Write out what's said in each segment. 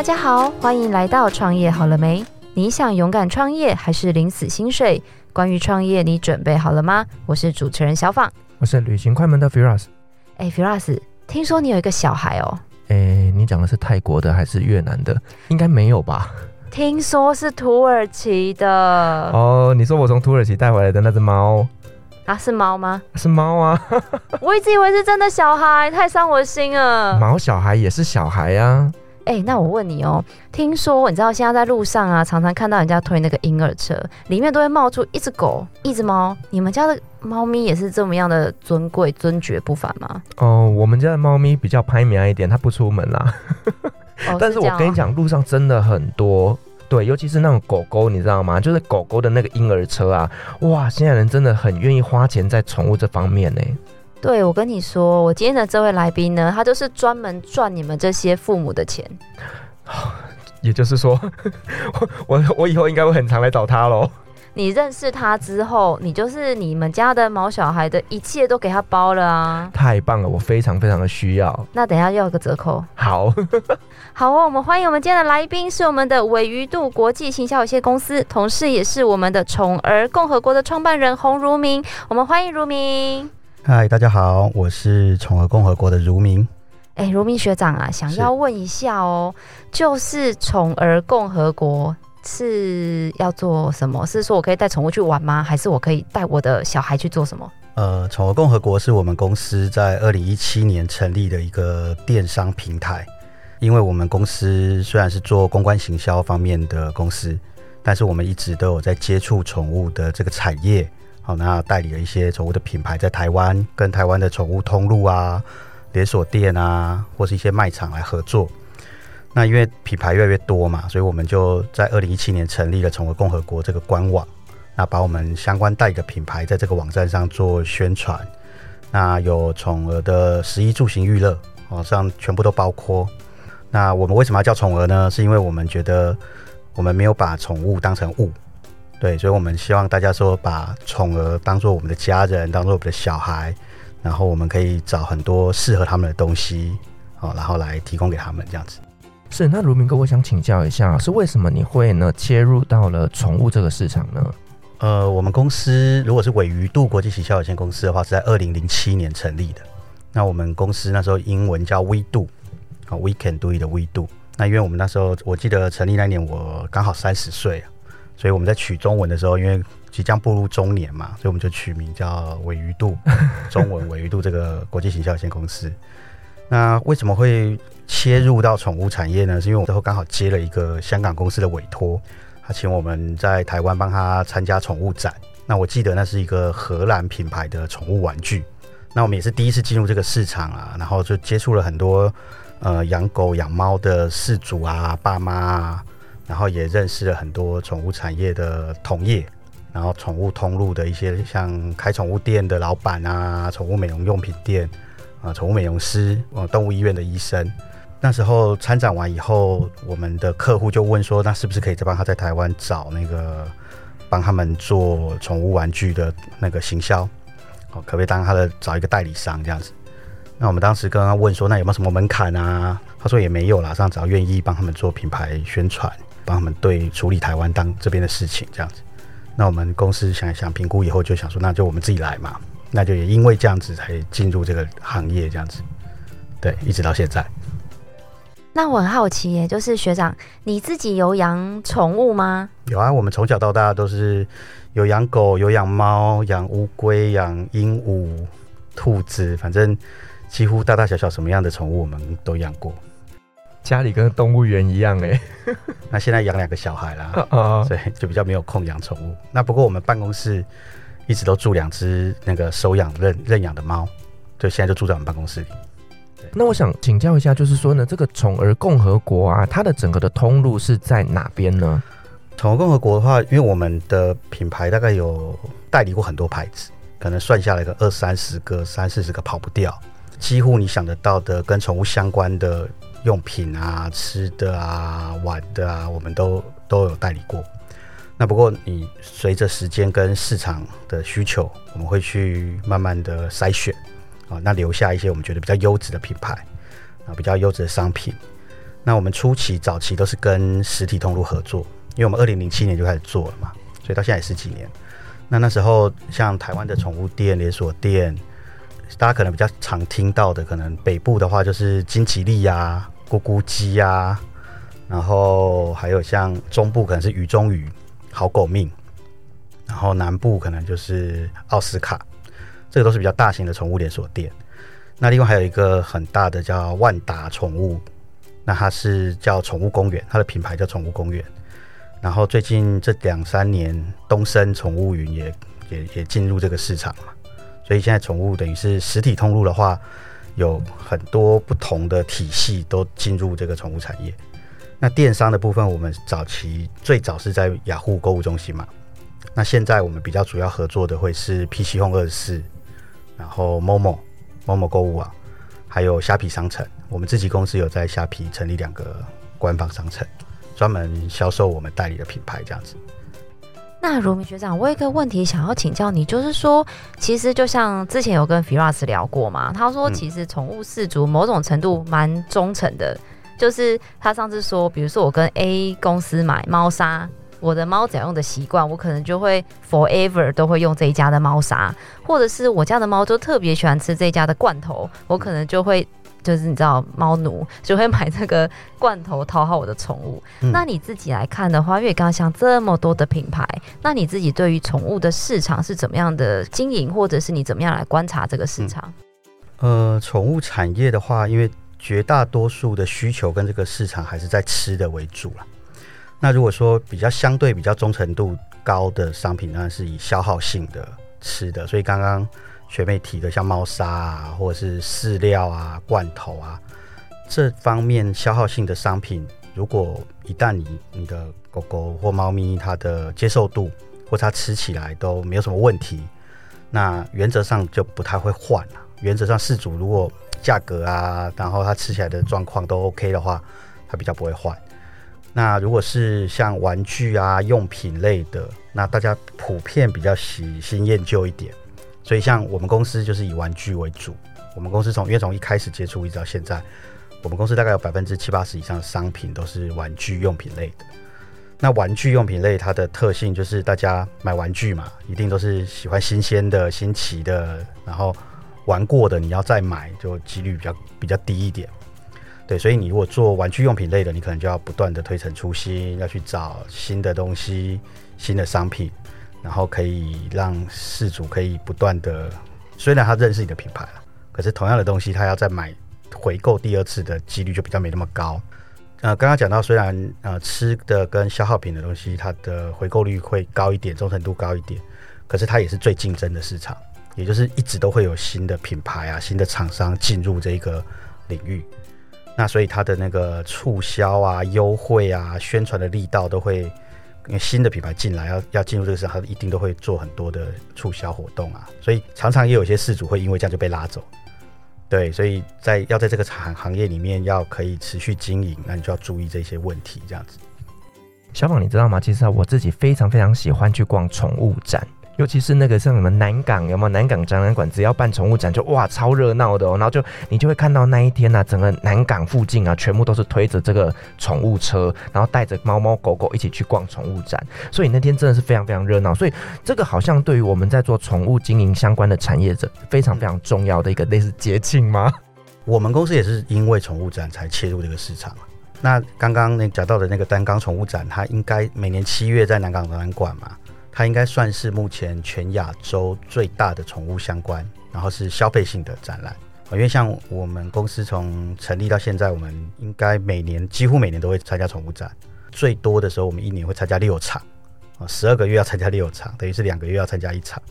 大家好，欢迎来到创业好了没？你想勇敢创业还是领死薪水？关于创业，你准备好了吗？我是主持人小访，我是旅行快门的 Firas。哎，Firas，听说你有一个小孩哦？哎，你讲的是泰国的还是越南的？应该没有吧？听说是土耳其的。哦，你说我从土耳其带回来的那只猫？啊，是猫吗？是猫啊！我一直以为是真的小孩，太伤我心了。毛小孩也是小孩呀、啊。哎、欸，那我问你哦，听说你知道现在在路上啊，常常看到人家推那个婴儿车，里面都会冒出一只狗、一只猫。你们家的猫咪也是这么样的尊贵、尊爵不凡吗？哦，我们家的猫咪比较拍苗一点，它不出门啦。哦、但是我跟你讲，路上真的很多。对，尤其是那种狗狗，你知道吗？就是狗狗的那个婴儿车啊，哇！现在人真的很愿意花钱在宠物这方面呢。对，我跟你说，我今天的这位来宾呢，他就是专门赚你们这些父母的钱。也就是说，我我我以后应该会很常来找他喽。你认识他之后，你就是你们家的毛小孩的一切都给他包了啊！太棒了，我非常非常的需要。那等一下要个折扣。好，好哦，我们欢迎我们今天的来宾是我们的尾鱼度国际行销有限公司，同时也是我们的宠儿共和国的创办人洪如明。我们欢迎如明。嗨，大家好，我是宠儿共和国的如明。哎，如明学长啊，想要问一下哦，就是宠儿共和国。是要做什么？是说我可以带宠物去玩吗？还是我可以带我的小孩去做什么？呃，宠儿共和国是我们公司在二零一七年成立的一个电商平台。因为我们公司虽然是做公关行销方面的公司，但是我们一直都有在接触宠物的这个产业。好，那代理了一些宠物的品牌在台湾，跟台湾的宠物通路啊、连锁店啊，或是一些卖场来合作。那因为品牌越来越多嘛，所以我们就在二零一七年成立了宠儿共和国这个官网，那把我们相关代理的品牌在这个网站上做宣传。那有宠儿的食衣住行娱乐，哦，这样全部都包括。那我们为什么要叫宠儿呢？是因为我们觉得我们没有把宠物当成物，对，所以我们希望大家说把宠儿当做我们的家人，当做我们的小孩，然后我们可以找很多适合他们的东西，哦，然后来提供给他们这样子。是，那如明哥，我想请教一下，是为什么你会呢切入到了宠物这个市场呢？呃，我们公司如果是尾鱼度国际行销有限公司的话，是在二零零七年成立的。那我们公司那时候英文叫 We Do，啊，We Can Do It 的 We Do。那因为我们那时候我记得成立那年我刚好三十岁，所以我们在取中文的时候，因为即将步入中年嘛，所以我们就取名叫尾鱼度，中文尾鱼度这个国际行销有限公司。那为什么会切入到宠物产业呢？是因为我最后刚好接了一个香港公司的委托，他请我们在台湾帮他参加宠物展。那我记得那是一个荷兰品牌的宠物玩具。那我们也是第一次进入这个市场啊，然后就接触了很多呃养狗养猫的饲主啊、爸妈啊，然后也认识了很多宠物产业的同业，然后宠物通路的一些像开宠物店的老板啊、宠物美容用品店。啊，宠物美容师，呃，动物医院的医生。那时候参展完以后，我们的客户就问说，那是不是可以再帮他在台湾找那个帮他们做宠物玩具的那个行销？哦，可不可以当他的找一个代理商这样子？那我们当时跟他问说，那有没有什么门槛啊？他说也没有啦，上只要愿意帮他们做品牌宣传，帮他们对处理台湾当这边的事情这样子。那我们公司想一想评估以后，就想说，那就我们自己来嘛。那就也因为这样子才进入这个行业，这样子，对，一直到现在。那我很好奇耶，就是学长你自己有养宠物吗？有啊，我们从小到大都是有养狗、有养猫、养乌龟、养鹦鹉、兔子，反正几乎大大小小什么样的宠物我们都养过。家里跟动物园一样哎。那现在养两个小孩啦，所以就比较没有空养宠物。那不过我们办公室。一直都住两只那个收养认认养的猫，对，现在就住在我们办公室里。那我想请教一下，就是说呢，这个宠儿共和国啊，它的整个的通路是在哪边呢？宠儿共和国的话，因为我们的品牌大概有代理过很多牌子，可能算下来个二三十个、三四十个跑不掉，几乎你想得到的跟宠物相关的用品啊、吃的啊、玩的啊，我们都都有代理过。那不过，你随着时间跟市场的需求，我们会去慢慢的筛选啊，那留下一些我们觉得比较优质的品牌啊，比较优质的商品。那我们初期早期都是跟实体通路合作，因为我们二零零七年就开始做了嘛，所以到现在也十几年。那那时候像台湾的宠物店连锁店，大家可能比较常听到的，可能北部的话就是金吉利呀、咕咕鸡呀，然后还有像中部可能是鱼中鱼、好狗命，然后南部可能就是奥斯卡，这个都是比较大型的宠物连锁店。那另外还有一个很大的叫万达宠物。那它是叫宠物公园，它的品牌叫宠物公园。然后最近这两三年，东森宠物云也也也进入这个市场嘛，所以现在宠物等于是实体通路的话，有很多不同的体系都进入这个宠物产业。那电商的部分，我们早期最早是在雅虎购物中心嘛，那现在我们比较主要合作的会是 PC Home 24，然后 Momo Momo 购物网。还有虾皮商城，我们自己公司有在虾皮成立两个官方商城，专门销售我们代理的品牌这样子。那如明学长，我有一个问题想要请教你，就是说，其实就像之前有跟 Firas 聊过嘛，他说其实宠物饲主某种程度蛮忠诚的，嗯、就是他上次说，比如说我跟 A 公司买猫砂。我的猫怎样用的习惯，我可能就会 forever 都会用这一家的猫砂，或者是我家的猫就特别喜欢吃这一家的罐头，我可能就会就是你知道猫奴就会买这个罐头讨好我的宠物。嗯。那你自己来看的话，因为刚刚像这么多的品牌，那你自己对于宠物的市场是怎么样的经营，或者是你怎么样来观察这个市场？嗯、呃，宠物产业的话，因为绝大多数的需求跟这个市场还是在吃的为主了。那如果说比较相对比较忠诚度高的商品，当然是以消耗性的吃的。所以刚刚学妹提的像猫砂啊，或者是饲料啊、罐头啊这方面消耗性的商品，如果一旦你你的狗狗或猫咪它的接受度或它吃起来都没有什么问题，那原则上就不太会换了。原则上饲主如果价格啊，然后它吃起来的状况都 OK 的话，它比较不会换。那如果是像玩具啊、用品类的，那大家普遍比较喜新厌旧一点，所以像我们公司就是以玩具为主。我们公司从因为从一开始接触一直到现在，我们公司大概有百分之七八十以上的商品都是玩具用品类的。那玩具用品类它的特性就是大家买玩具嘛，一定都是喜欢新鲜的、新奇的，然后玩过的你要再买就几率比较比较低一点。对，所以你如果做玩具用品类的，你可能就要不断的推陈出新，要去找新的东西、新的商品，然后可以让事主可以不断的，虽然他认识你的品牌了，可是同样的东西，他要再买回购第二次的几率就比较没那么高。呃，刚刚讲到，虽然呃吃的跟消耗品的东西，它的回购率会高一点，忠诚度高一点，可是它也是最竞争的市场，也就是一直都会有新的品牌啊、新的厂商进入这个领域。那所以它的那个促销啊、优惠啊、宣传的力道都会，因为新的品牌进来要要进入这个市场，它一定都会做很多的促销活动啊。所以常常也有些事主会因为这样就被拉走。对，所以在要在这个行行业里面要可以持续经营，那你就要注意这些问题。这样子，小宝你知道吗？其实我自己非常非常喜欢去逛宠物展。尤其是那个像什么南港有没有南港展览馆？只要办宠物展就哇超热闹的哦，然后就你就会看到那一天呢、啊，整个南港附近啊，全部都是推着这个宠物车，然后带着猫猫狗狗一起去逛宠物展，所以那天真的是非常非常热闹。所以这个好像对于我们在做宠物经营相关的产业者非常非常重要的一个类似节庆吗？我们公司也是因为宠物展才切入这个市场。那刚刚那讲到的那个单缸宠物展，它应该每年七月在南港展览馆嘛。它应该算是目前全亚洲最大的宠物相关，然后是消费性的展览。因为像我们公司从成立到现在，我们应该每年几乎每年都会参加宠物展，最多的时候我们一年会参加六场，啊，十二个月要参加六场，等于是两个月要参加一场。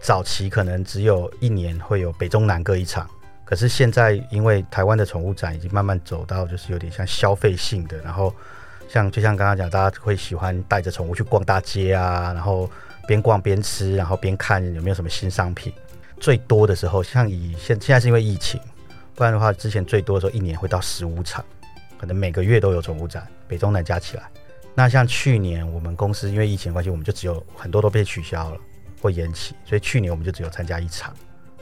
早期可能只有一年会有北中南各一场，可是现在因为台湾的宠物展已经慢慢走到就是有点像消费性的，然后。像就像刚刚讲，大家会喜欢带着宠物去逛大街啊，然后边逛边吃，然后边看有没有什么新商品。最多的时候，像以现现在是因为疫情，不然的话，之前最多的时候一年会到十五场，可能每个月都有宠物展，北中南加起来。那像去年我们公司因为疫情关系，我们就只有很多都被取消了或延期，所以去年我们就只有参加一场。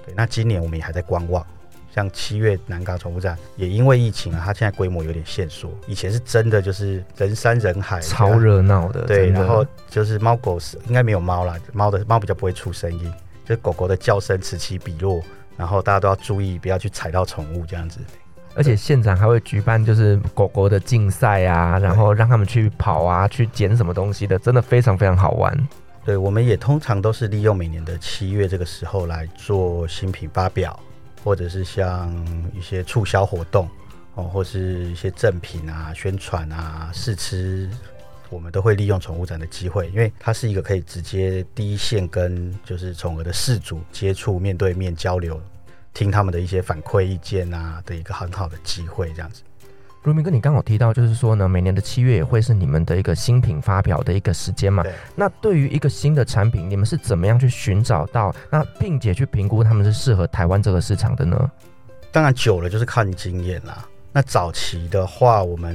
对，那今年我们也还在观望，像七月南港宠物展也因为疫情啊，它现在规模有点限缩。以前是真的就是人山人海，超热闹的。对，然后就是猫狗是应该没有猫啦，猫的猫比较不会出声音，就是狗狗的叫声此起彼落，然后大家都要注意不要去踩到宠物这样子。而且现场还会举办就是狗狗的竞赛啊，然后让他们去跑啊，去捡什么东西的，真的非常非常好玩。对，我们也通常都是利用每年的七月这个时候来做新品发表，或者是像一些促销活动哦，或是一些赠品啊、宣传啊、试吃，我们都会利用宠物展的机会，因为它是一个可以直接第一线跟就是宠物的饲主接触、面对面交流，听他们的一些反馈意见啊的一个很好的机会，这样子。如明哥，你刚好提到，就是说呢，每年的七月也会是你们的一个新品发表的一个时间嘛。对。那对于一个新的产品，你们是怎么样去寻找到，那并且去评估他们是适合台湾这个市场的呢？当然，久了就是看经验啦。那早期的话，我们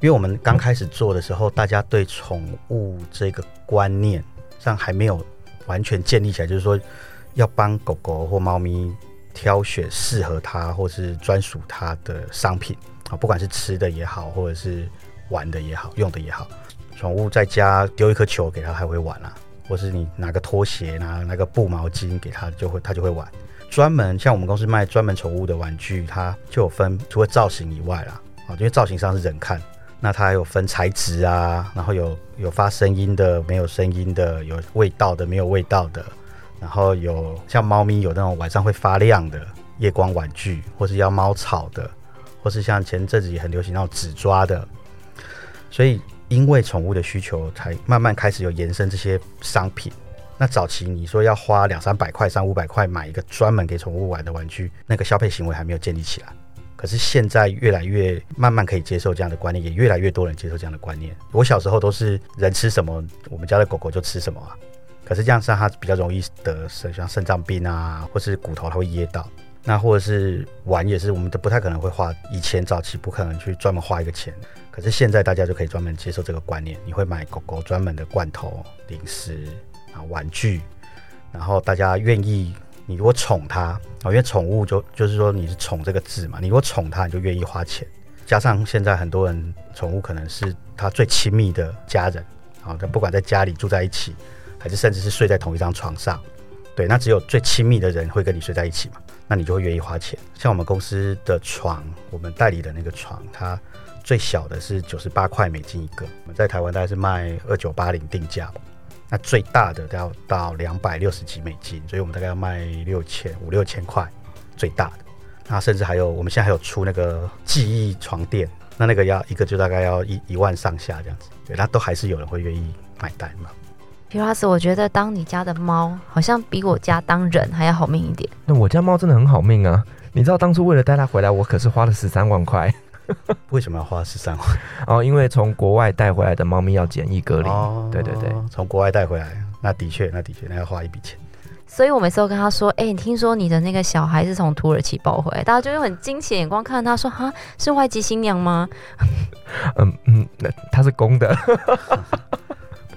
因为我们刚开始做的时候，大家对宠物这个观念上还没有完全建立起来，就是说要帮狗狗或猫咪挑选适合它或是专属它的商品。啊，不管是吃的也好，或者是玩的也好，用的也好，宠物在家丢一颗球给它，还会玩啊；或是你拿个拖鞋，拿拿个布毛巾给它，就会它就会玩。专门像我们公司卖专门宠物的玩具，它就有分，除了造型以外啦，啊，因为造型上是人看，那它还有分材质啊，然后有有发声音的，没有声音的，有味道的，没有味道的，然后有像猫咪有那种晚上会发亮的夜光玩具，或是要猫草的。或是像前阵子也很流行那种纸抓的，所以因为宠物的需求，才慢慢开始有延伸这些商品。那早期你说要花两三百块、三五百块买一个专门给宠物玩的玩具，那个消费行为还没有建立起来。可是现在越来越慢慢可以接受这样的观念，也越来越多人接受这样的观念。我小时候都是人吃什么，我们家的狗狗就吃什么啊。可是这样让它比较容易得像肾脏病啊，或是骨头它会噎到。那或者是玩也是，我们都不太可能会花。以前早期不可能去专门花一个钱，可是现在大家就可以专门接受这个观念。你会买狗狗专门的罐头、零食啊、玩具，然后大家愿意，你如果宠它啊，因为宠物就就是说你是宠这个字嘛，你如果宠它，你就愿意花钱。加上现在很多人宠物可能是他最亲密的家人啊，他不管在家里住在一起，还是甚至是睡在同一张床上，对，那只有最亲密的人会跟你睡在一起嘛。那你就会愿意花钱。像我们公司的床，我们代理的那个床，它最小的是九十八块美金一个。我们在台湾大概是卖二九八零定价，那最大的都要到两百六十几美金，所以我们大概要卖六千五六千块最大的。那甚至还有，我们现在还有出那个记忆床垫，那那个要一个就大概要一一万上下这样子。对，那都还是有人会愿意买单嘛。皮拉斯，我觉得当你家的猫好像比我家当人还要好命一点。那我家猫真的很好命啊！你知道当初为了带它回来，我可是花了十三万块。为什么要花十三万？哦，因为从国外带回来的猫咪要检疫隔离。哦，对对对，从国外带回来，那的确，那的确，那要花一笔钱。所以我每次都跟他说：“哎、欸，你听说你的那个小孩是从土耳其抱回来？”大家就用很惊奇的眼光看他说：“哈，是外籍新娘吗？” 嗯嗯，那他是公的。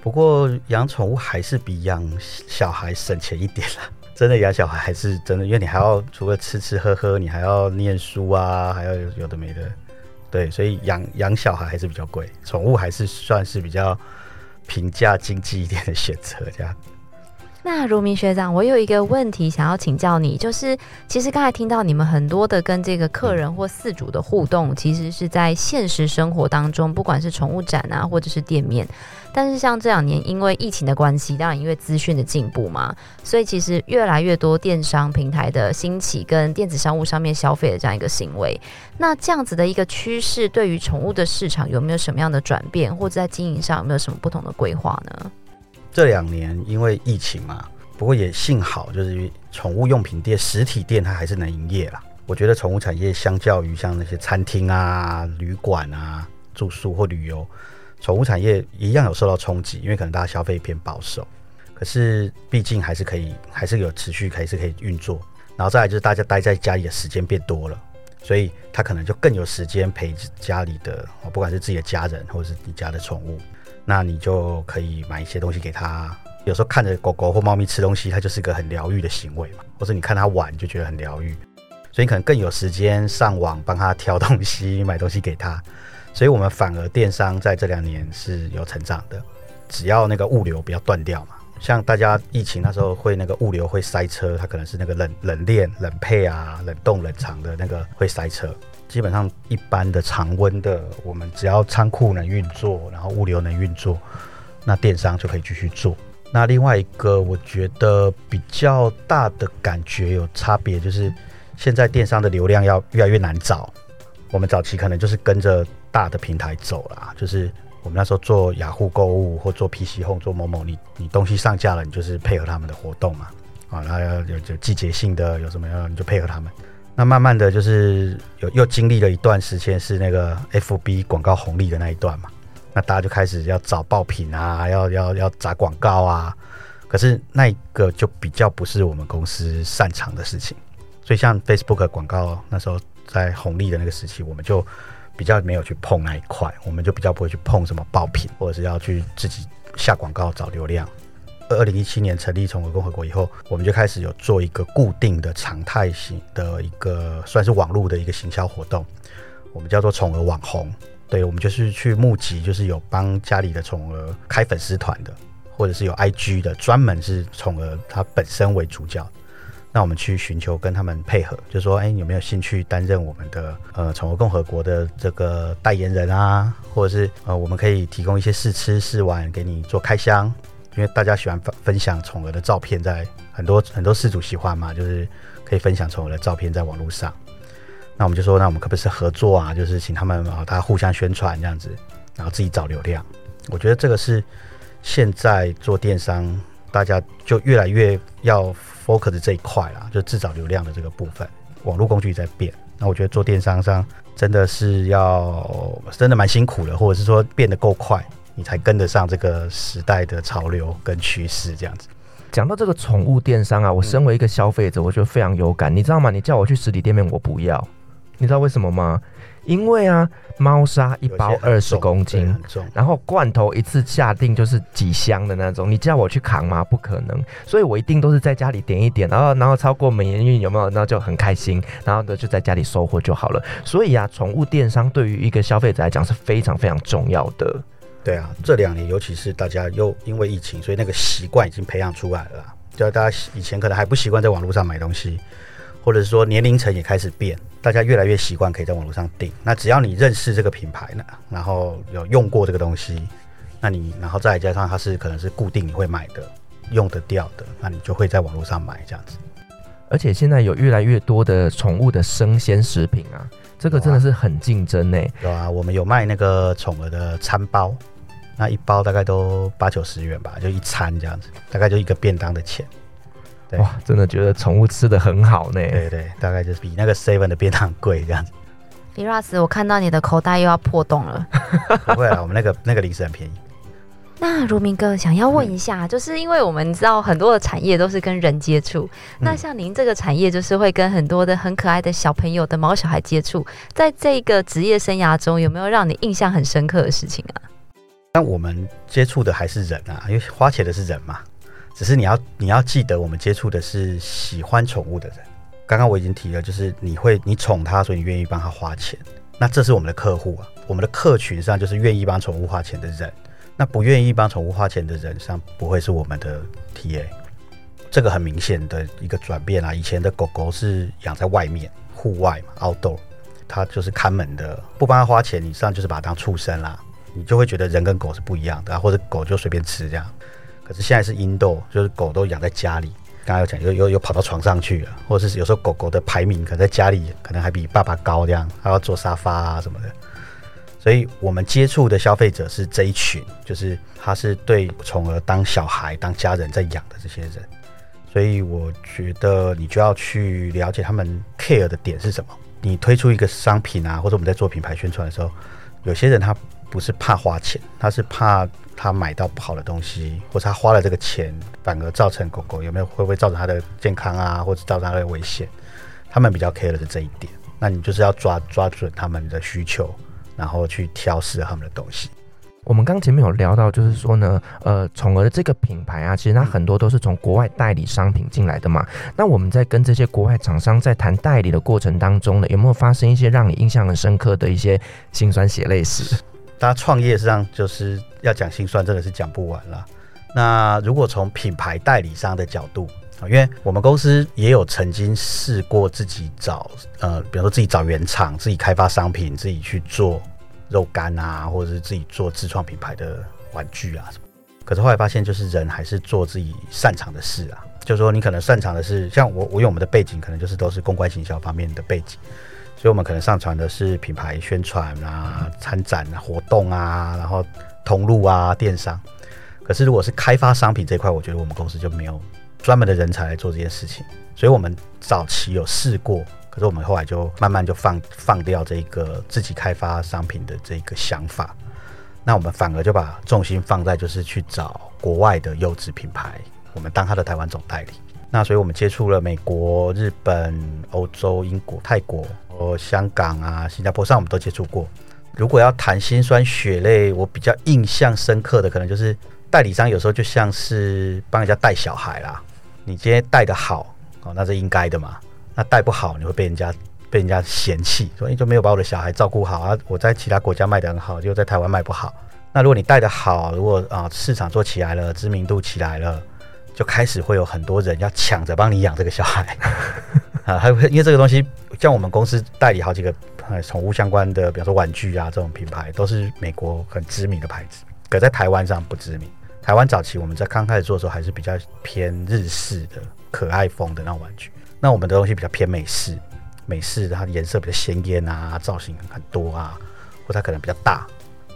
不过养宠物还是比养小孩省钱一点啦，真的养小孩还是真的，因为你还要除了吃吃喝喝，你还要念书啊，还要有的没的，对，所以养养小孩还是比较贵，宠物还是算是比较平价经济一点的选择，这样。那如明学长，我有一个问题想要请教你，就是其实刚才听到你们很多的跟这个客人或饲主的互动，其实是在现实生活当中，不管是宠物展啊，或者是店面。但是像这两年因为疫情的关系，当然因为资讯的进步嘛，所以其实越来越多电商平台的兴起跟电子商务上面消费的这样一个行为。那这样子的一个趋势，对于宠物的市场有没有什么样的转变，或者在经营上有没有什么不同的规划呢？这两年因为疫情嘛，不过也幸好，就是宠物用品店实体店它还是能营业啦。我觉得宠物产业相较于像那些餐厅啊、旅馆啊、住宿或旅游，宠物产业一样有受到冲击，因为可能大家消费偏保守。可是毕竟还是可以，还是有持续还是可以运作。然后再来就是大家待在家里的时间变多了，所以他可能就更有时间陪家里的，不管是自己的家人或者是你家的宠物。那你就可以买一些东西给他。有时候看着狗狗或猫咪吃东西，它就是个很疗愈的行为嘛。或者你看它玩，就觉得很疗愈。所以你可能更有时间上网帮他挑东西、买东西给他。所以我们反而电商在这两年是有成长的，只要那个物流不要断掉嘛。像大家疫情那时候会那个物流会塞车，它可能是那个冷冷链、冷配啊、冷冻、冷藏的那个会塞车。基本上一般的常温的，我们只要仓库能运作，然后物流能运作，那电商就可以继续做。那另外一个我觉得比较大的感觉有差别，就是现在电商的流量要越来越难找。我们早期可能就是跟着大的平台走啦，就是我们那时候做雅虎购物或做 PC Home 做某某，你你东西上架了，你就是配合他们的活动嘛，啊，然后有有季节性的有什么样你就配合他们。那慢慢的就是有又经历了一段时间是那个 FB 广告红利的那一段嘛，那大家就开始要找爆品啊，要要要砸广告啊，可是那一个就比较不是我们公司擅长的事情，所以像 Facebook 广告那时候。在红利的那个时期，我们就比较没有去碰那一块，我们就比较不会去碰什么爆品，或者是要去自己下广告找流量。二零一七年成立宠儿共和国以后，我们就开始有做一个固定的常态型的一个算是网络的一个行销活动，我们叫做宠儿网红。对，我们就是去募集，就是有帮家里的宠儿开粉丝团的，或者是有 IG 的，专门是宠儿它本身为主角。那我们去寻求跟他们配合，就说，哎，有没有兴趣担任我们的呃宠儿共和国的这个代言人啊？或者是呃，我们可以提供一些试吃试玩给你做开箱，因为大家喜欢分分享宠儿的照片，在很多很多饲主喜欢嘛，就是可以分享宠儿的照片在网络上。那我们就说，那我们可不可以合作啊？就是请他们啊，大家互相宣传这样子，然后自己找流量。我觉得这个是现在做电商，大家就越来越要。focus 这一块啦，就自找流量的这个部分，网络工具在变，那我觉得做电商上真的是要真的蛮辛苦的，或者是说变得够快，你才跟得上这个时代的潮流跟趋势这样子。讲到这个宠物电商啊，我身为一个消费者，我觉得非常有感，你知道吗？你叫我去实体店面，我不要，你知道为什么吗？因为啊，猫砂一包二十公斤，然后罐头一次下定就是几箱的那种，你叫我去扛吗？不可能，所以我一定都是在家里点一点，然后然后超过美年运有没有？那就很开心，然后呢就在家里收货就好了。所以啊，宠物电商对于一个消费者来讲是非常非常重要的。对啊，这两年尤其是大家又因为疫情，所以那个习惯已经培养出来了，就大家以前可能还不习惯在网络上买东西。或者是说年龄层也开始变，大家越来越习惯可以在网络上订。那只要你认识这个品牌呢，然后有用过这个东西，那你然后再加上它是可能是固定你会买的、用得掉的，那你就会在网络上买这样子。而且现在有越来越多的宠物的生鲜食品啊，这个真的是很竞争呢。有啊，我们有卖那个宠儿的餐包，那一包大概都八九十元吧，就一餐这样子，大概就一个便当的钱。哇，真的觉得宠物吃的很好呢。对对，大概就是比那个 seven 的便当贵这样子。Firas，我看到你的口袋又要破洞了。不会啊，我们那个那个零食很便宜。那如明哥想要问一下，嗯、就是因为我们知道很多的产业都是跟人接触，嗯、那像您这个产业就是会跟很多的很可爱的小朋友的毛小孩接触，在这个职业生涯中有没有让你印象很深刻的事情啊？那我们接触的还是人啊，因为花钱的是人嘛。只是你要你要记得，我们接触的是喜欢宠物的人。刚刚我已经提了，就是你会你宠它，所以你愿意帮他花钱。那这是我们的客户啊，我们的客群上就是愿意帮宠物花钱的人。那不愿意帮宠物花钱的人上不会是我们的 TA。这个很明显的一个转变啊。以前的狗狗是养在外面户外嘛，outdoor，它就是看门的，不帮它花钱，你实际上就是把它当畜生啦。你就会觉得人跟狗是不一样的啊，或者狗就随便吃这样。可是现在是 Indo，就是狗都养在家里。刚刚有讲，又又又跑到床上去了，或者是有时候狗狗的排名可能在家里可能还比爸爸高，这样还要坐沙发啊什么的。所以我们接触的消费者是这一群，就是他是对宠儿当小孩、当家人在养的这些人。所以我觉得你就要去了解他们 care 的点是什么。你推出一个商品啊，或者我们在做品牌宣传的时候，有些人他不是怕花钱，他是怕。他买到不好的东西，或者他花了这个钱，反而造成狗狗有没有会不会造成他的健康啊，或者造成他的危险？他们比较 care 的是这一点。那你就是要抓抓准他们的需求，然后去挑适合他们的东西。我们刚前面有聊到，就是说呢，呃，宠儿的这个品牌啊，其实它很多都是从国外代理商品进来的嘛。那我们在跟这些国外厂商在谈代理的过程当中呢，有没有发生一些让你印象很深刻的一些辛酸血泪史？大家创业实际上就是要讲心酸，真的是讲不完了。那如果从品牌代理商的角度啊，因为我们公司也有曾经试过自己找，呃，比如说自己找原厂，自己开发商品，自己去做。肉干啊，或者是自己做自创品牌的玩具啊什么，可是后来发现，就是人还是做自己擅长的事啊。就是说，你可能擅长的是，像我，我用我们的背景，可能就是都是公关行销方面的背景，所以我们可能上传的是品牌宣传啊、参展啊、活动啊，然后通路啊、电商。可是如果是开发商品这块，我觉得我们公司就没有专门的人才来做这件事情，所以我们早期有试过。可是我们后来就慢慢就放放掉这个自己开发商品的这个想法，那我们反而就把重心放在就是去找国外的优质品牌，我们当他的台湾总代理。那所以我们接触了美国、日本、欧洲、英国、泰国、和香港啊、新加坡上，我们都接触过。如果要谈心酸血泪，我比较印象深刻的，可能就是代理商有时候就像是帮人家带小孩啦，你今天带得好哦，那是应该的嘛。那带不好，你会被人家被人家嫌弃，所以就没有把我的小孩照顾好啊。我在其他国家卖得很好，就在台湾卖不好。那如果你带得好，如果啊市场做起来了，知名度起来了，就开始会有很多人要抢着帮你养这个小孩 啊。还有因为这个东西，像我们公司代理好几个宠物相关的，比如说玩具啊这种品牌，都是美国很知名的牌子，可在台湾上不知名。台湾早期我们在刚开始做的时候，还是比较偏日式的可爱风的那种玩具。那我们的东西比较偏美式，美式它的颜色比较鲜艳啊，造型很多啊，或它可能比较大。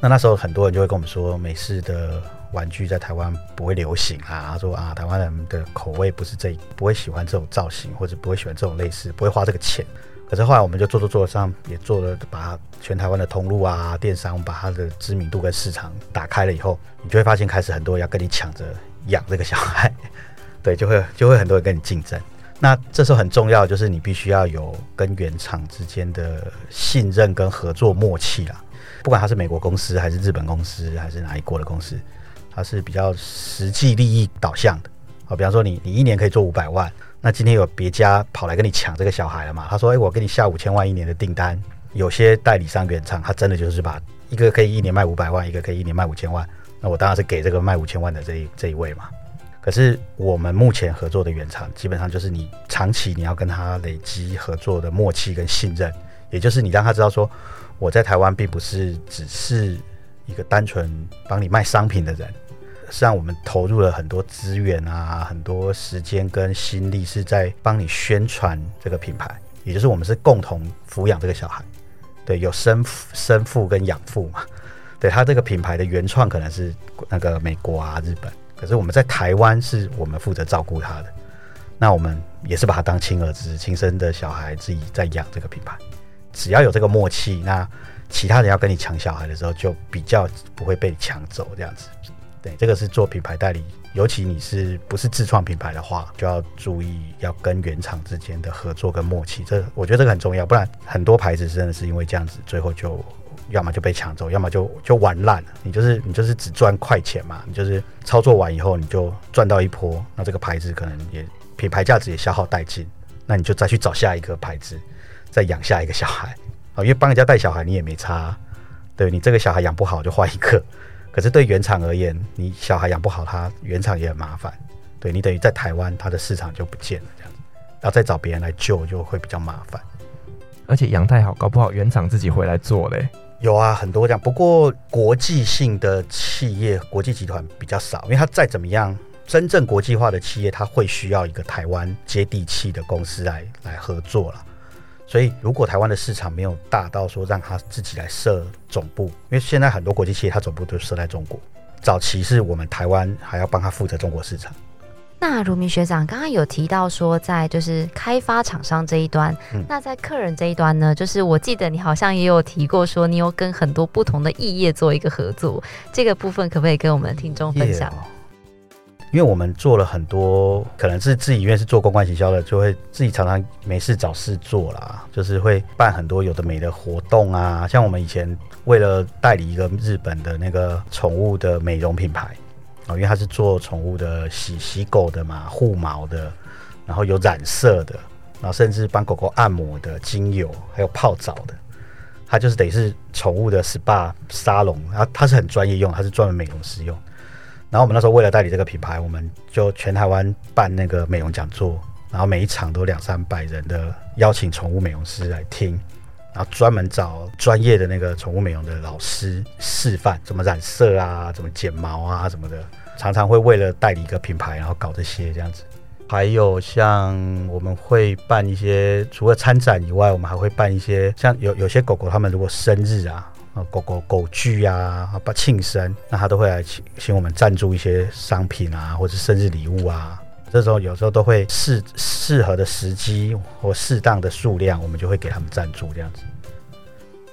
那那时候很多人就会跟我们说，美式的玩具在台湾不会流行啊，说啊台湾人的口味不是这，不会喜欢这种造型，或者不会喜欢这种类似，不会花这个钱。可是后来我们就做做做上，也做了把全台湾的通路啊、电商，把它的知名度跟市场打开了以后，你就会发现开始很多人要跟你抢着养这个小孩，对，就会就会很多人跟你竞争。那这时候很重要，就是你必须要有跟原厂之间的信任跟合作默契啦。不管它是美国公司，还是日本公司，还是哪一国的公司，它是比较实际利益导向的。啊，比方说你你一年可以做五百万，那今天有别家跑来跟你抢这个小孩了嘛？他说：“哎，我给你下五千万一年的订单。”有些代理商原厂，他真的就是把一个可以一年卖五百万，一个可以一年卖五千万，那我当然是给这个卖五千万的这一这一位嘛。可是我们目前合作的原厂，基本上就是你长期你要跟他累积合作的默契跟信任，也就是你让他知道说，我在台湾并不是只是一个单纯帮你卖商品的人，实际上我们投入了很多资源啊，很多时间跟心力是在帮你宣传这个品牌，也就是我们是共同抚养这个小孩，对，有生生父跟养父嘛，对他这个品牌的原创可能是那个美国啊、日本。可是我们在台湾是我们负责照顾他的，那我们也是把他当亲儿子、亲生的小孩自己在养这个品牌。只要有这个默契，那其他人要跟你抢小孩的时候，就比较不会被抢走这样子。这个是做品牌代理，尤其你是不是自创品牌的话，就要注意要跟原厂之间的合作跟默契。这我觉得这个很重要，不然很多牌子真的是因为这样子，最后就。要么就被抢走，要么就就玩烂了。你就是你就是只赚快钱嘛，你就是操作完以后你就赚到一波，那这个牌子可能也品牌价值也消耗殆尽，那你就再去找下一个牌子，再养下一个小孩啊。因为帮人家带小孩你也没差，对，你这个小孩养不好就换一个。可是对原厂而言，你小孩养不好，他原厂也很麻烦。对，你等于在台湾，它的市场就不见了，这样子，要再找别人来救就会比较麻烦。而且养太好，搞不好原厂自己回来做嘞。有啊，很多这样。不过国际性的企业、国际集团比较少，因为它再怎么样，真正国际化的企业，它会需要一个台湾接地气的公司来来合作了。所以，如果台湾的市场没有大到说让他自己来设总部，因为现在很多国际企业它总部都设在中国，早期是我们台湾还要帮他负责中国市场。那如明学长刚刚有提到说，在就是开发厂商这一端，嗯，那在客人这一端呢，就是我记得你好像也有提过说，你有跟很多不同的异业做一个合作，这个部分可不可以跟我们的听众分享？因为我们做了很多，可能是自己因为是做公关行销的，就会自己常常没事找事做啦，就是会办很多有的没的活动啊。像我们以前为了代理一个日本的那个宠物的美容品牌啊，因为它是做宠物的洗洗狗的嘛，护毛的，然后有染色的，然后甚至帮狗狗按摩的精油，还有泡澡的，它就是得是宠物的 SPA 沙龙，然后它是很专业用，它是专门美容师用。然后我们那时候为了代理这个品牌，我们就全台湾办那个美容讲座，然后每一场都两三百人的邀请宠物美容师来听，然后专门找专业的那个宠物美容的老师示范怎么染色啊，怎么剪毛啊什么的。常常会为了代理一个品牌，然后搞这些这样子。还有像我们会办一些，除了参展以外，我们还会办一些像有有些狗狗他们如果生日啊。狗狗狗具啊，把庆生，那他都会来请请我们赞助一些商品啊，或者生日礼物啊。这时候有时候都会适适合的时机或适当的数量，我们就会给他们赞助这样子。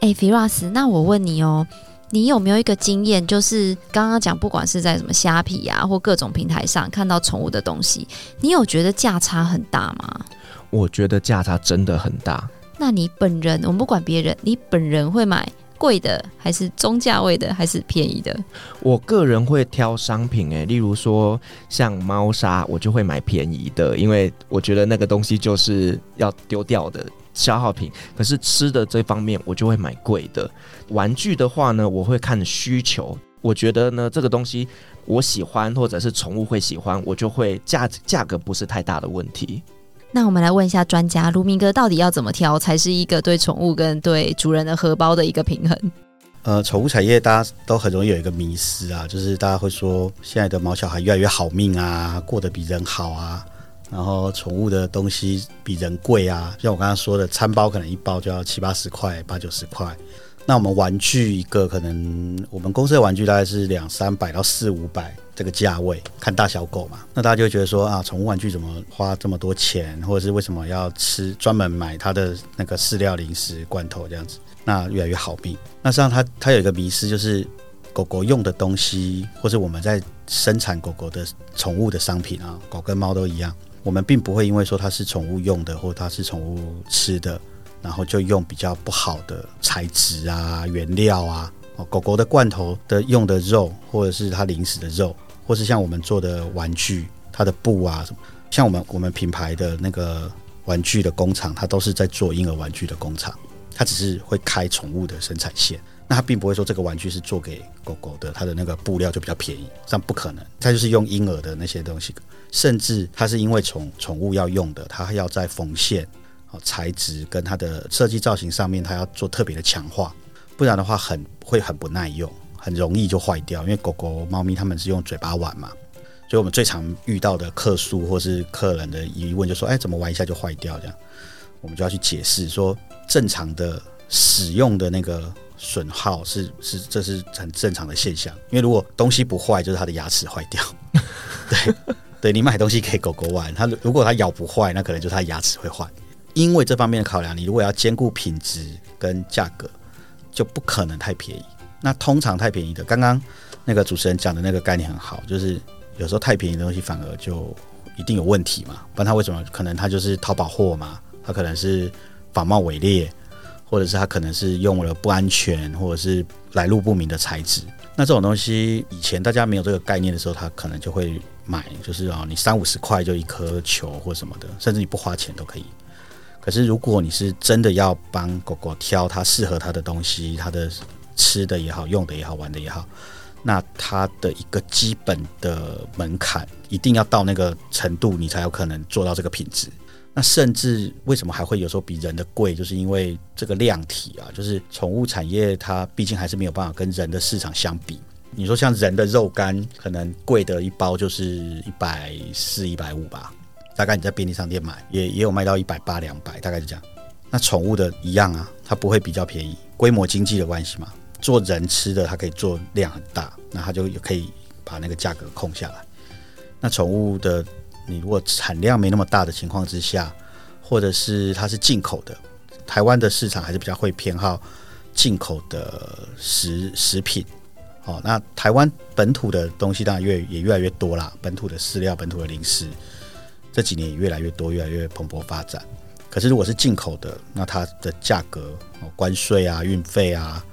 哎、欸，Firas，那我问你哦，你有没有一个经验，就是刚刚讲，不管是在什么虾皮啊，或各种平台上看到宠物的东西，你有觉得价差很大吗？我觉得价差真的很大。那你本人，我们不管别人，你本人会买？贵的还是中价位的还是便宜的？我个人会挑商品，欸，诶，例如说像猫砂，我就会买便宜的，因为我觉得那个东西就是要丢掉的消耗品。可是吃的这方面，我就会买贵的。玩具的话呢，我会看需求，我觉得呢这个东西我喜欢，或者是宠物会喜欢，我就会价价格不是太大的问题。那我们来问一下专家卢明哥，到底要怎么挑才是一个对宠物跟对主人的荷包的一个平衡？呃，宠物产业大家都很容易有一个迷思啊，就是大家会说现在的毛小孩越来越好命啊，过得比人好啊，然后宠物的东西比人贵啊，像我刚刚说的，餐包可能一包就要七八十块、八九十块。那我们玩具一个可能，我们公司的玩具大概是两三百到四五百这个价位，看大小狗嘛。那大家就觉得说啊，宠物玩具怎么花这么多钱，或者是为什么要吃专门买它的那个饲料、零食、罐头这样子？那越来越好命。那实际上它它有一个迷思，就是狗狗用的东西，或是我们在生产狗狗的宠物的商品啊，狗跟猫都一样，我们并不会因为说它是宠物用的，或它是宠物吃的。然后就用比较不好的材质啊、原料啊，哦，狗狗的罐头的用的肉，或者是它零食的肉，或是像我们做的玩具，它的布啊什么，像我们我们品牌的那个玩具的工厂，它都是在做婴儿玩具的工厂，它只是会开宠物的生产线，那它并不会说这个玩具是做给狗狗的，它的那个布料就比较便宜，这样不可能，它就是用婴儿的那些东西，甚至它是因为宠宠物要用的，它要在缝线。材质跟它的设计造型上面，它要做特别的强化，不然的话很会很不耐用，很容易就坏掉。因为狗狗、猫咪它们是用嘴巴玩嘛，所以我们最常遇到的客诉或是客人的疑问就说：“哎，怎么玩一下就坏掉？”这样，我们就要去解释说，正常的使用的那个损耗是是这是很正常的现象。因为如果东西不坏，就是它的牙齿坏掉。对对，你买东西给狗狗玩，它如果它咬不坏，那可能就是它牙齿会坏。因为这方面的考量，你如果要兼顾品质跟价格，就不可能太便宜。那通常太便宜的，刚刚那个主持人讲的那个概念很好，就是有时候太便宜的东西反而就一定有问题嘛。不然他为什么？可能他就是淘宝货嘛，他可能是仿冒伪劣，或者是他可能是用了不安全或者是来路不明的材质。那这种东西以前大家没有这个概念的时候，他可能就会买，就是啊，你三五十块就一颗球或什么的，甚至你不花钱都可以。可是，如果你是真的要帮狗狗挑它适合它的东西，它的吃的也好，用的也好，玩的也好，那它的一个基本的门槛一定要到那个程度，你才有可能做到这个品质。那甚至为什么还会有时候比人的贵，就是因为这个量体啊，就是宠物产业它毕竟还是没有办法跟人的市场相比。你说像人的肉干，可能贵的一包就是一百四、一百五吧。大概你在便利商店买，也也有卖到一百八、两百，大概是这样。那宠物的一样啊，它不会比较便宜，规模经济的关系嘛。做人吃的，它可以做量很大，那它就可以把那个价格控下来。那宠物的，你如果产量没那么大的情况之下，或者是它是进口的，台湾的市场还是比较会偏好进口的食食品，哦，那台湾本土的东西当然越也越来越多啦，本土的饲料、本土的零食，这几年也越来越多，越来越蓬勃发展。可是如果是进口的，那它的价格、哦关税啊、运费啊，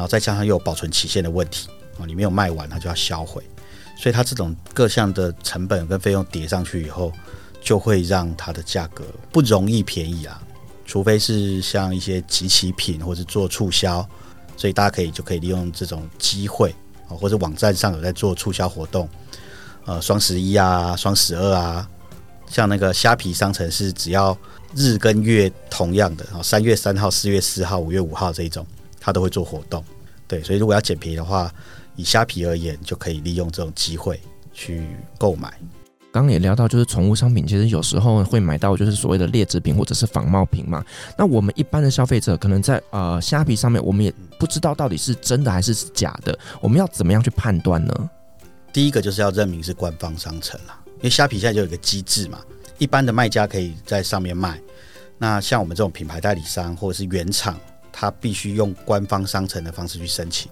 然后再加上又有保存期限的问题，啊，你没有卖完，它就要销毁，所以它这种各项的成本跟费用叠上去以后，就会让它的价格不容易便宜啊，除非是像一些即期品或者做促销。所以大家可以就可以利用这种机会啊，或者网站上有在做促销活动，呃，双十一啊，双十二啊，像那个虾皮商城是只要日跟月同样的，啊，三月三号、四月四号、五月五号这一种，它都会做活动。对，所以如果要捡便宜的话，以虾皮而言，就可以利用这种机会去购买。刚刚也聊到，就是宠物商品，其实有时候会买到就是所谓的劣质品或者是仿冒品嘛。那我们一般的消费者可能在呃虾皮上面，我们也不知道到底是真的还是假的，我们要怎么样去判断呢？第一个就是要认明是官方商城啦，因为虾皮现在就有一个机制嘛，一般的卖家可以在上面卖，那像我们这种品牌代理商或者是原厂，他必须用官方商城的方式去申请。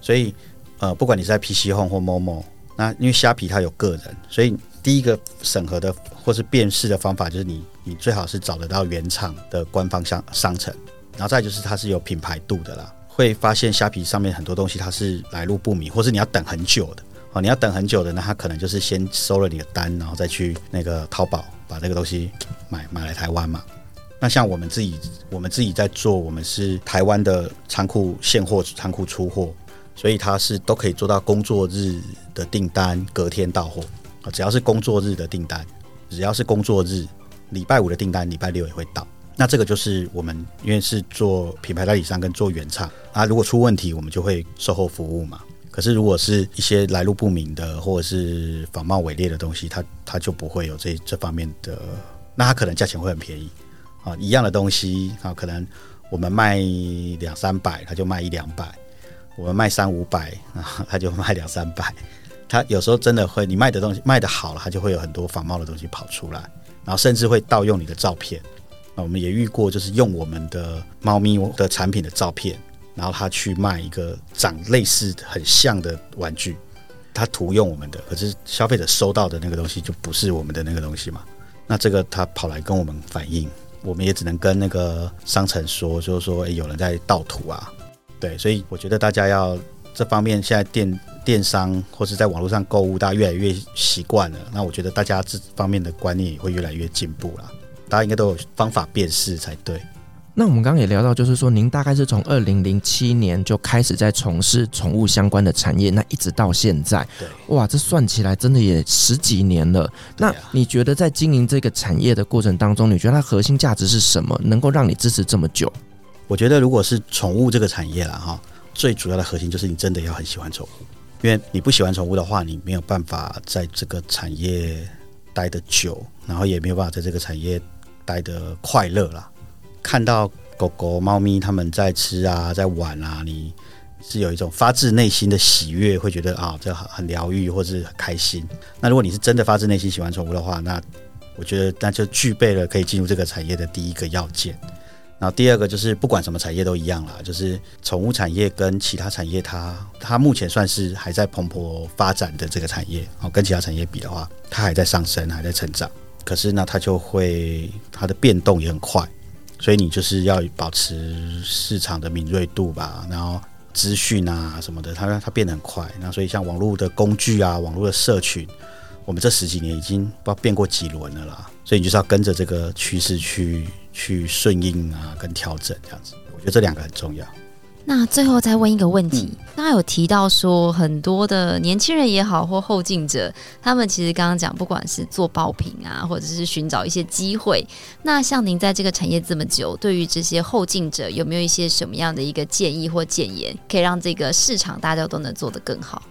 所以呃，不管你是在 PC Home 或 Momo，那因为虾皮它有个人，所以第一个审核的或是辨识的方法，就是你你最好是找得到原厂的官方商商城，然后再就是它是有品牌度的啦。会发现虾皮上面很多东西它是来路不明，或是你要等很久的哦，你要等很久的，那他可能就是先收了你的单，然后再去那个淘宝把这个东西买买来台湾嘛。那像我们自己我们自己在做，我们是台湾的仓库现货仓库出货，所以它是都可以做到工作日的订单，隔天到货啊。只要是工作日的订单，只要是工作日，礼拜五的订单，礼拜六也会到。那这个就是我们因为是做品牌代理商跟做原厂啊，如果出问题，我们就会售后服务嘛。可是如果是一些来路不明的或者是仿冒伪劣的东西，它它就不会有这这方面的。那它可能价钱会很便宜啊，一样的东西啊，可能我们卖两三百，它就卖一两百；我们卖三五百啊，它就卖两三百。它有时候真的会，你卖的东西卖得好了，它就会有很多仿冒的东西跑出来，然后甚至会盗用你的照片。那我们也遇过，就是用我们的猫咪的产品的照片，然后他去卖一个长类似很像的玩具，他图用我们的，可是消费者收到的那个东西就不是我们的那个东西嘛。那这个他跑来跟我们反映，我们也只能跟那个商城说，就是说，有人在盗图啊。对，所以我觉得大家要这方面现在电。电商或是在网络上购物，大家越来越习惯了。那我觉得大家这方面的观念也会越来越进步了。大家应该都有方法辨识才对。那我们刚刚也聊到，就是说您大概是从二零零七年就开始在从事宠物相关的产业，那一直到现在，对，哇，这算起来真的也十几年了。那你觉得在经营这个产业的过程当中，你觉得它核心价值是什么，能够让你支持这么久？我觉得如果是宠物这个产业了，哈，最主要的核心就是你真的要很喜欢宠物。因为你不喜欢宠物的话，你没有办法在这个产业待得久，然后也没有办法在这个产业待得快乐啦。看到狗狗、猫咪他们在吃啊，在玩啊，你是有一种发自内心的喜悦，会觉得啊，这很很疗愈，或是很开心。那如果你是真的发自内心喜欢宠物的话，那我觉得那就具备了可以进入这个产业的第一个要件。然后第二个就是，不管什么产业都一样啦，就是宠物产业跟其他产业它，它它目前算是还在蓬勃发展的这个产业，哦，跟其他产业比的话，它还在上升，还在成长。可是呢，它就会它的变动也很快，所以你就是要保持市场的敏锐度吧。然后资讯啊什么的，它它变得很快。那所以像网络的工具啊，网络的社群，我们这十几年已经不知道变过几轮了啦。所以你就是要跟着这个趋势去。去顺应啊，跟调整这样子，我觉得这两个很重要。那最后再问一个问题，刚、嗯、刚有提到说很多的年轻人也好，或后进者，他们其实刚刚讲，不管是做爆品啊，或者是寻找一些机会。那像您在这个产业这么久，对于这些后进者，有没有一些什么样的一个建议或建言，可以让这个市场大家都能做得更好？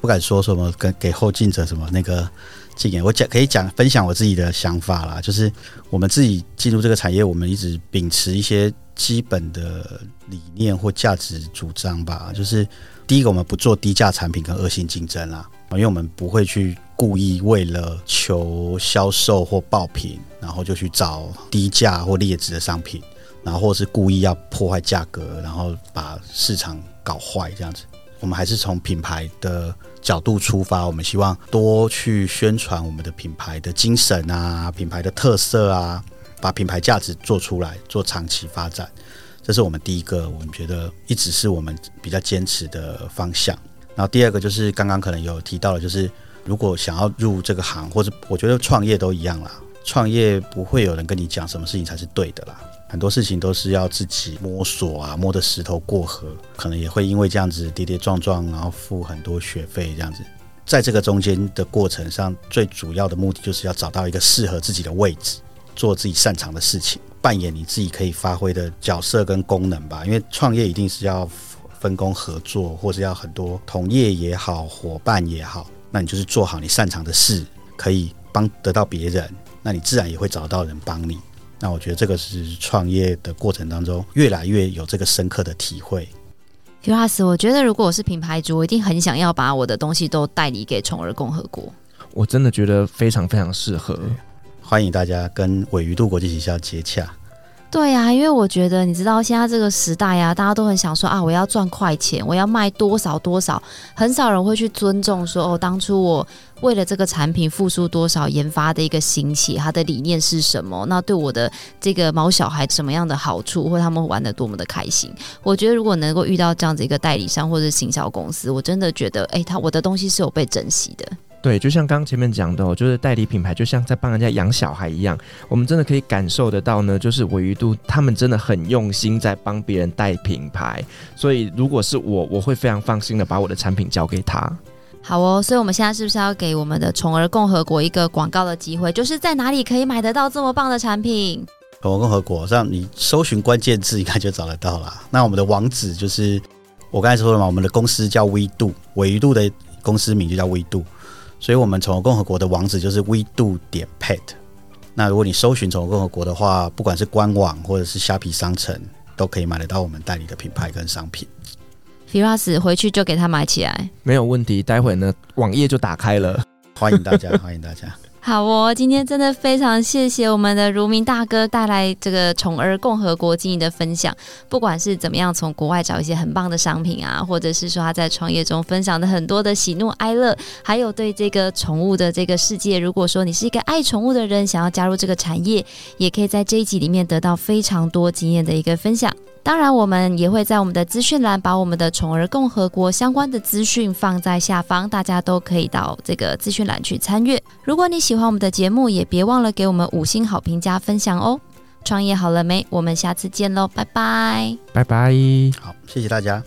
不敢说什么跟给后进者什么那个。建言我讲可以讲分享我自己的想法啦，就是我们自己进入这个产业，我们一直秉持一些基本的理念或价值主张吧。就是第一个，我们不做低价产品跟恶性竞争啦，因为我们不会去故意为了求销售或爆品，然后就去找低价或劣质的商品，然后或是故意要破坏价格，然后把市场搞坏这样子。我们还是从品牌的角度出发，我们希望多去宣传我们的品牌的精神啊，品牌的特色啊，把品牌价值做出来，做长期发展。这是我们第一个，我们觉得一直是我们比较坚持的方向。然后第二个就是刚刚可能有提到的，就是如果想要入这个行，或者我觉得创业都一样啦，创业不会有人跟你讲什么事情才是对的啦。很多事情都是要自己摸索啊，摸着石头过河，可能也会因为这样子跌跌撞撞，然后付很多学费这样子。在这个中间的过程上，最主要的目的就是要找到一个适合自己的位置，做自己擅长的事情，扮演你自己可以发挥的角色跟功能吧。因为创业一定是要分工合作，或是要很多同业也好，伙伴也好，那你就是做好你擅长的事，可以帮得到别人，那你自然也会找到人帮你。那我觉得这个是创业的过程当中越来越有这个深刻的体会。我觉得如果我是品牌主，我一定很想要把我的东西都代理给宠儿共和国。我真的觉得非常非常适合，欢迎大家跟鮪鱼度国际行销接洽。对呀、啊，因为我觉得你知道现在这个时代、啊，大家都很想说啊，我要赚快钱，我要卖多少多少，很少人会去尊重说哦，当初我为了这个产品付出多少研发的一个心血，它的理念是什么？那对我的这个毛小孩什么样的好处，或他们玩得多么的开心？我觉得如果能够遇到这样子一个代理商或者行销公司，我真的觉得，哎，他我的东西是有被珍惜的。对，就像刚刚前面讲的，就是代理品牌就像在帮人家养小孩一样，我们真的可以感受得到呢，就是鮪鱼渡他们真的很用心在帮别人带品牌，所以如果是我，我会非常放心的把我的产品交给他。好哦，所以我们现在是不是要给我们的宠儿共和国一个广告的机会？就是在哪里可以买得到这么棒的产品？宠儿共和国这样你搜寻关键字应该就找得到了。那我们的网址就是我刚才说了嘛，我们的公司叫 WeDo，鮪鱼渡的公司名就叫 WeDo。所以，我们宠物共和国的网址就是 WeDo 点 Pet。那如果你搜寻宠物共和国的话，不管是官网或者是虾皮商城，都可以买得到我们代理的品牌跟商品。Firas 回去就给他买起来，没有问题。待会呢，网页就打开了，欢迎大家，欢迎大家。好哦，今天真的非常谢谢我们的如明大哥带来这个宠儿共和国经营的分享。不管是怎么样从国外找一些很棒的商品啊，或者是说他在创业中分享的很多的喜怒哀乐，还有对这个宠物的这个世界，如果说你是一个爱宠物的人，想要加入这个产业，也可以在这一集里面得到非常多经验的一个分享。当然，我们也会在我们的资讯栏把我们的宠儿共和国相关的资讯放在下方，大家都可以到这个资讯栏去参阅。如果你喜欢我们的节目，也别忘了给我们五星好评加分享哦。创业好了没？我们下次见喽，拜拜，拜拜，好，谢谢大家。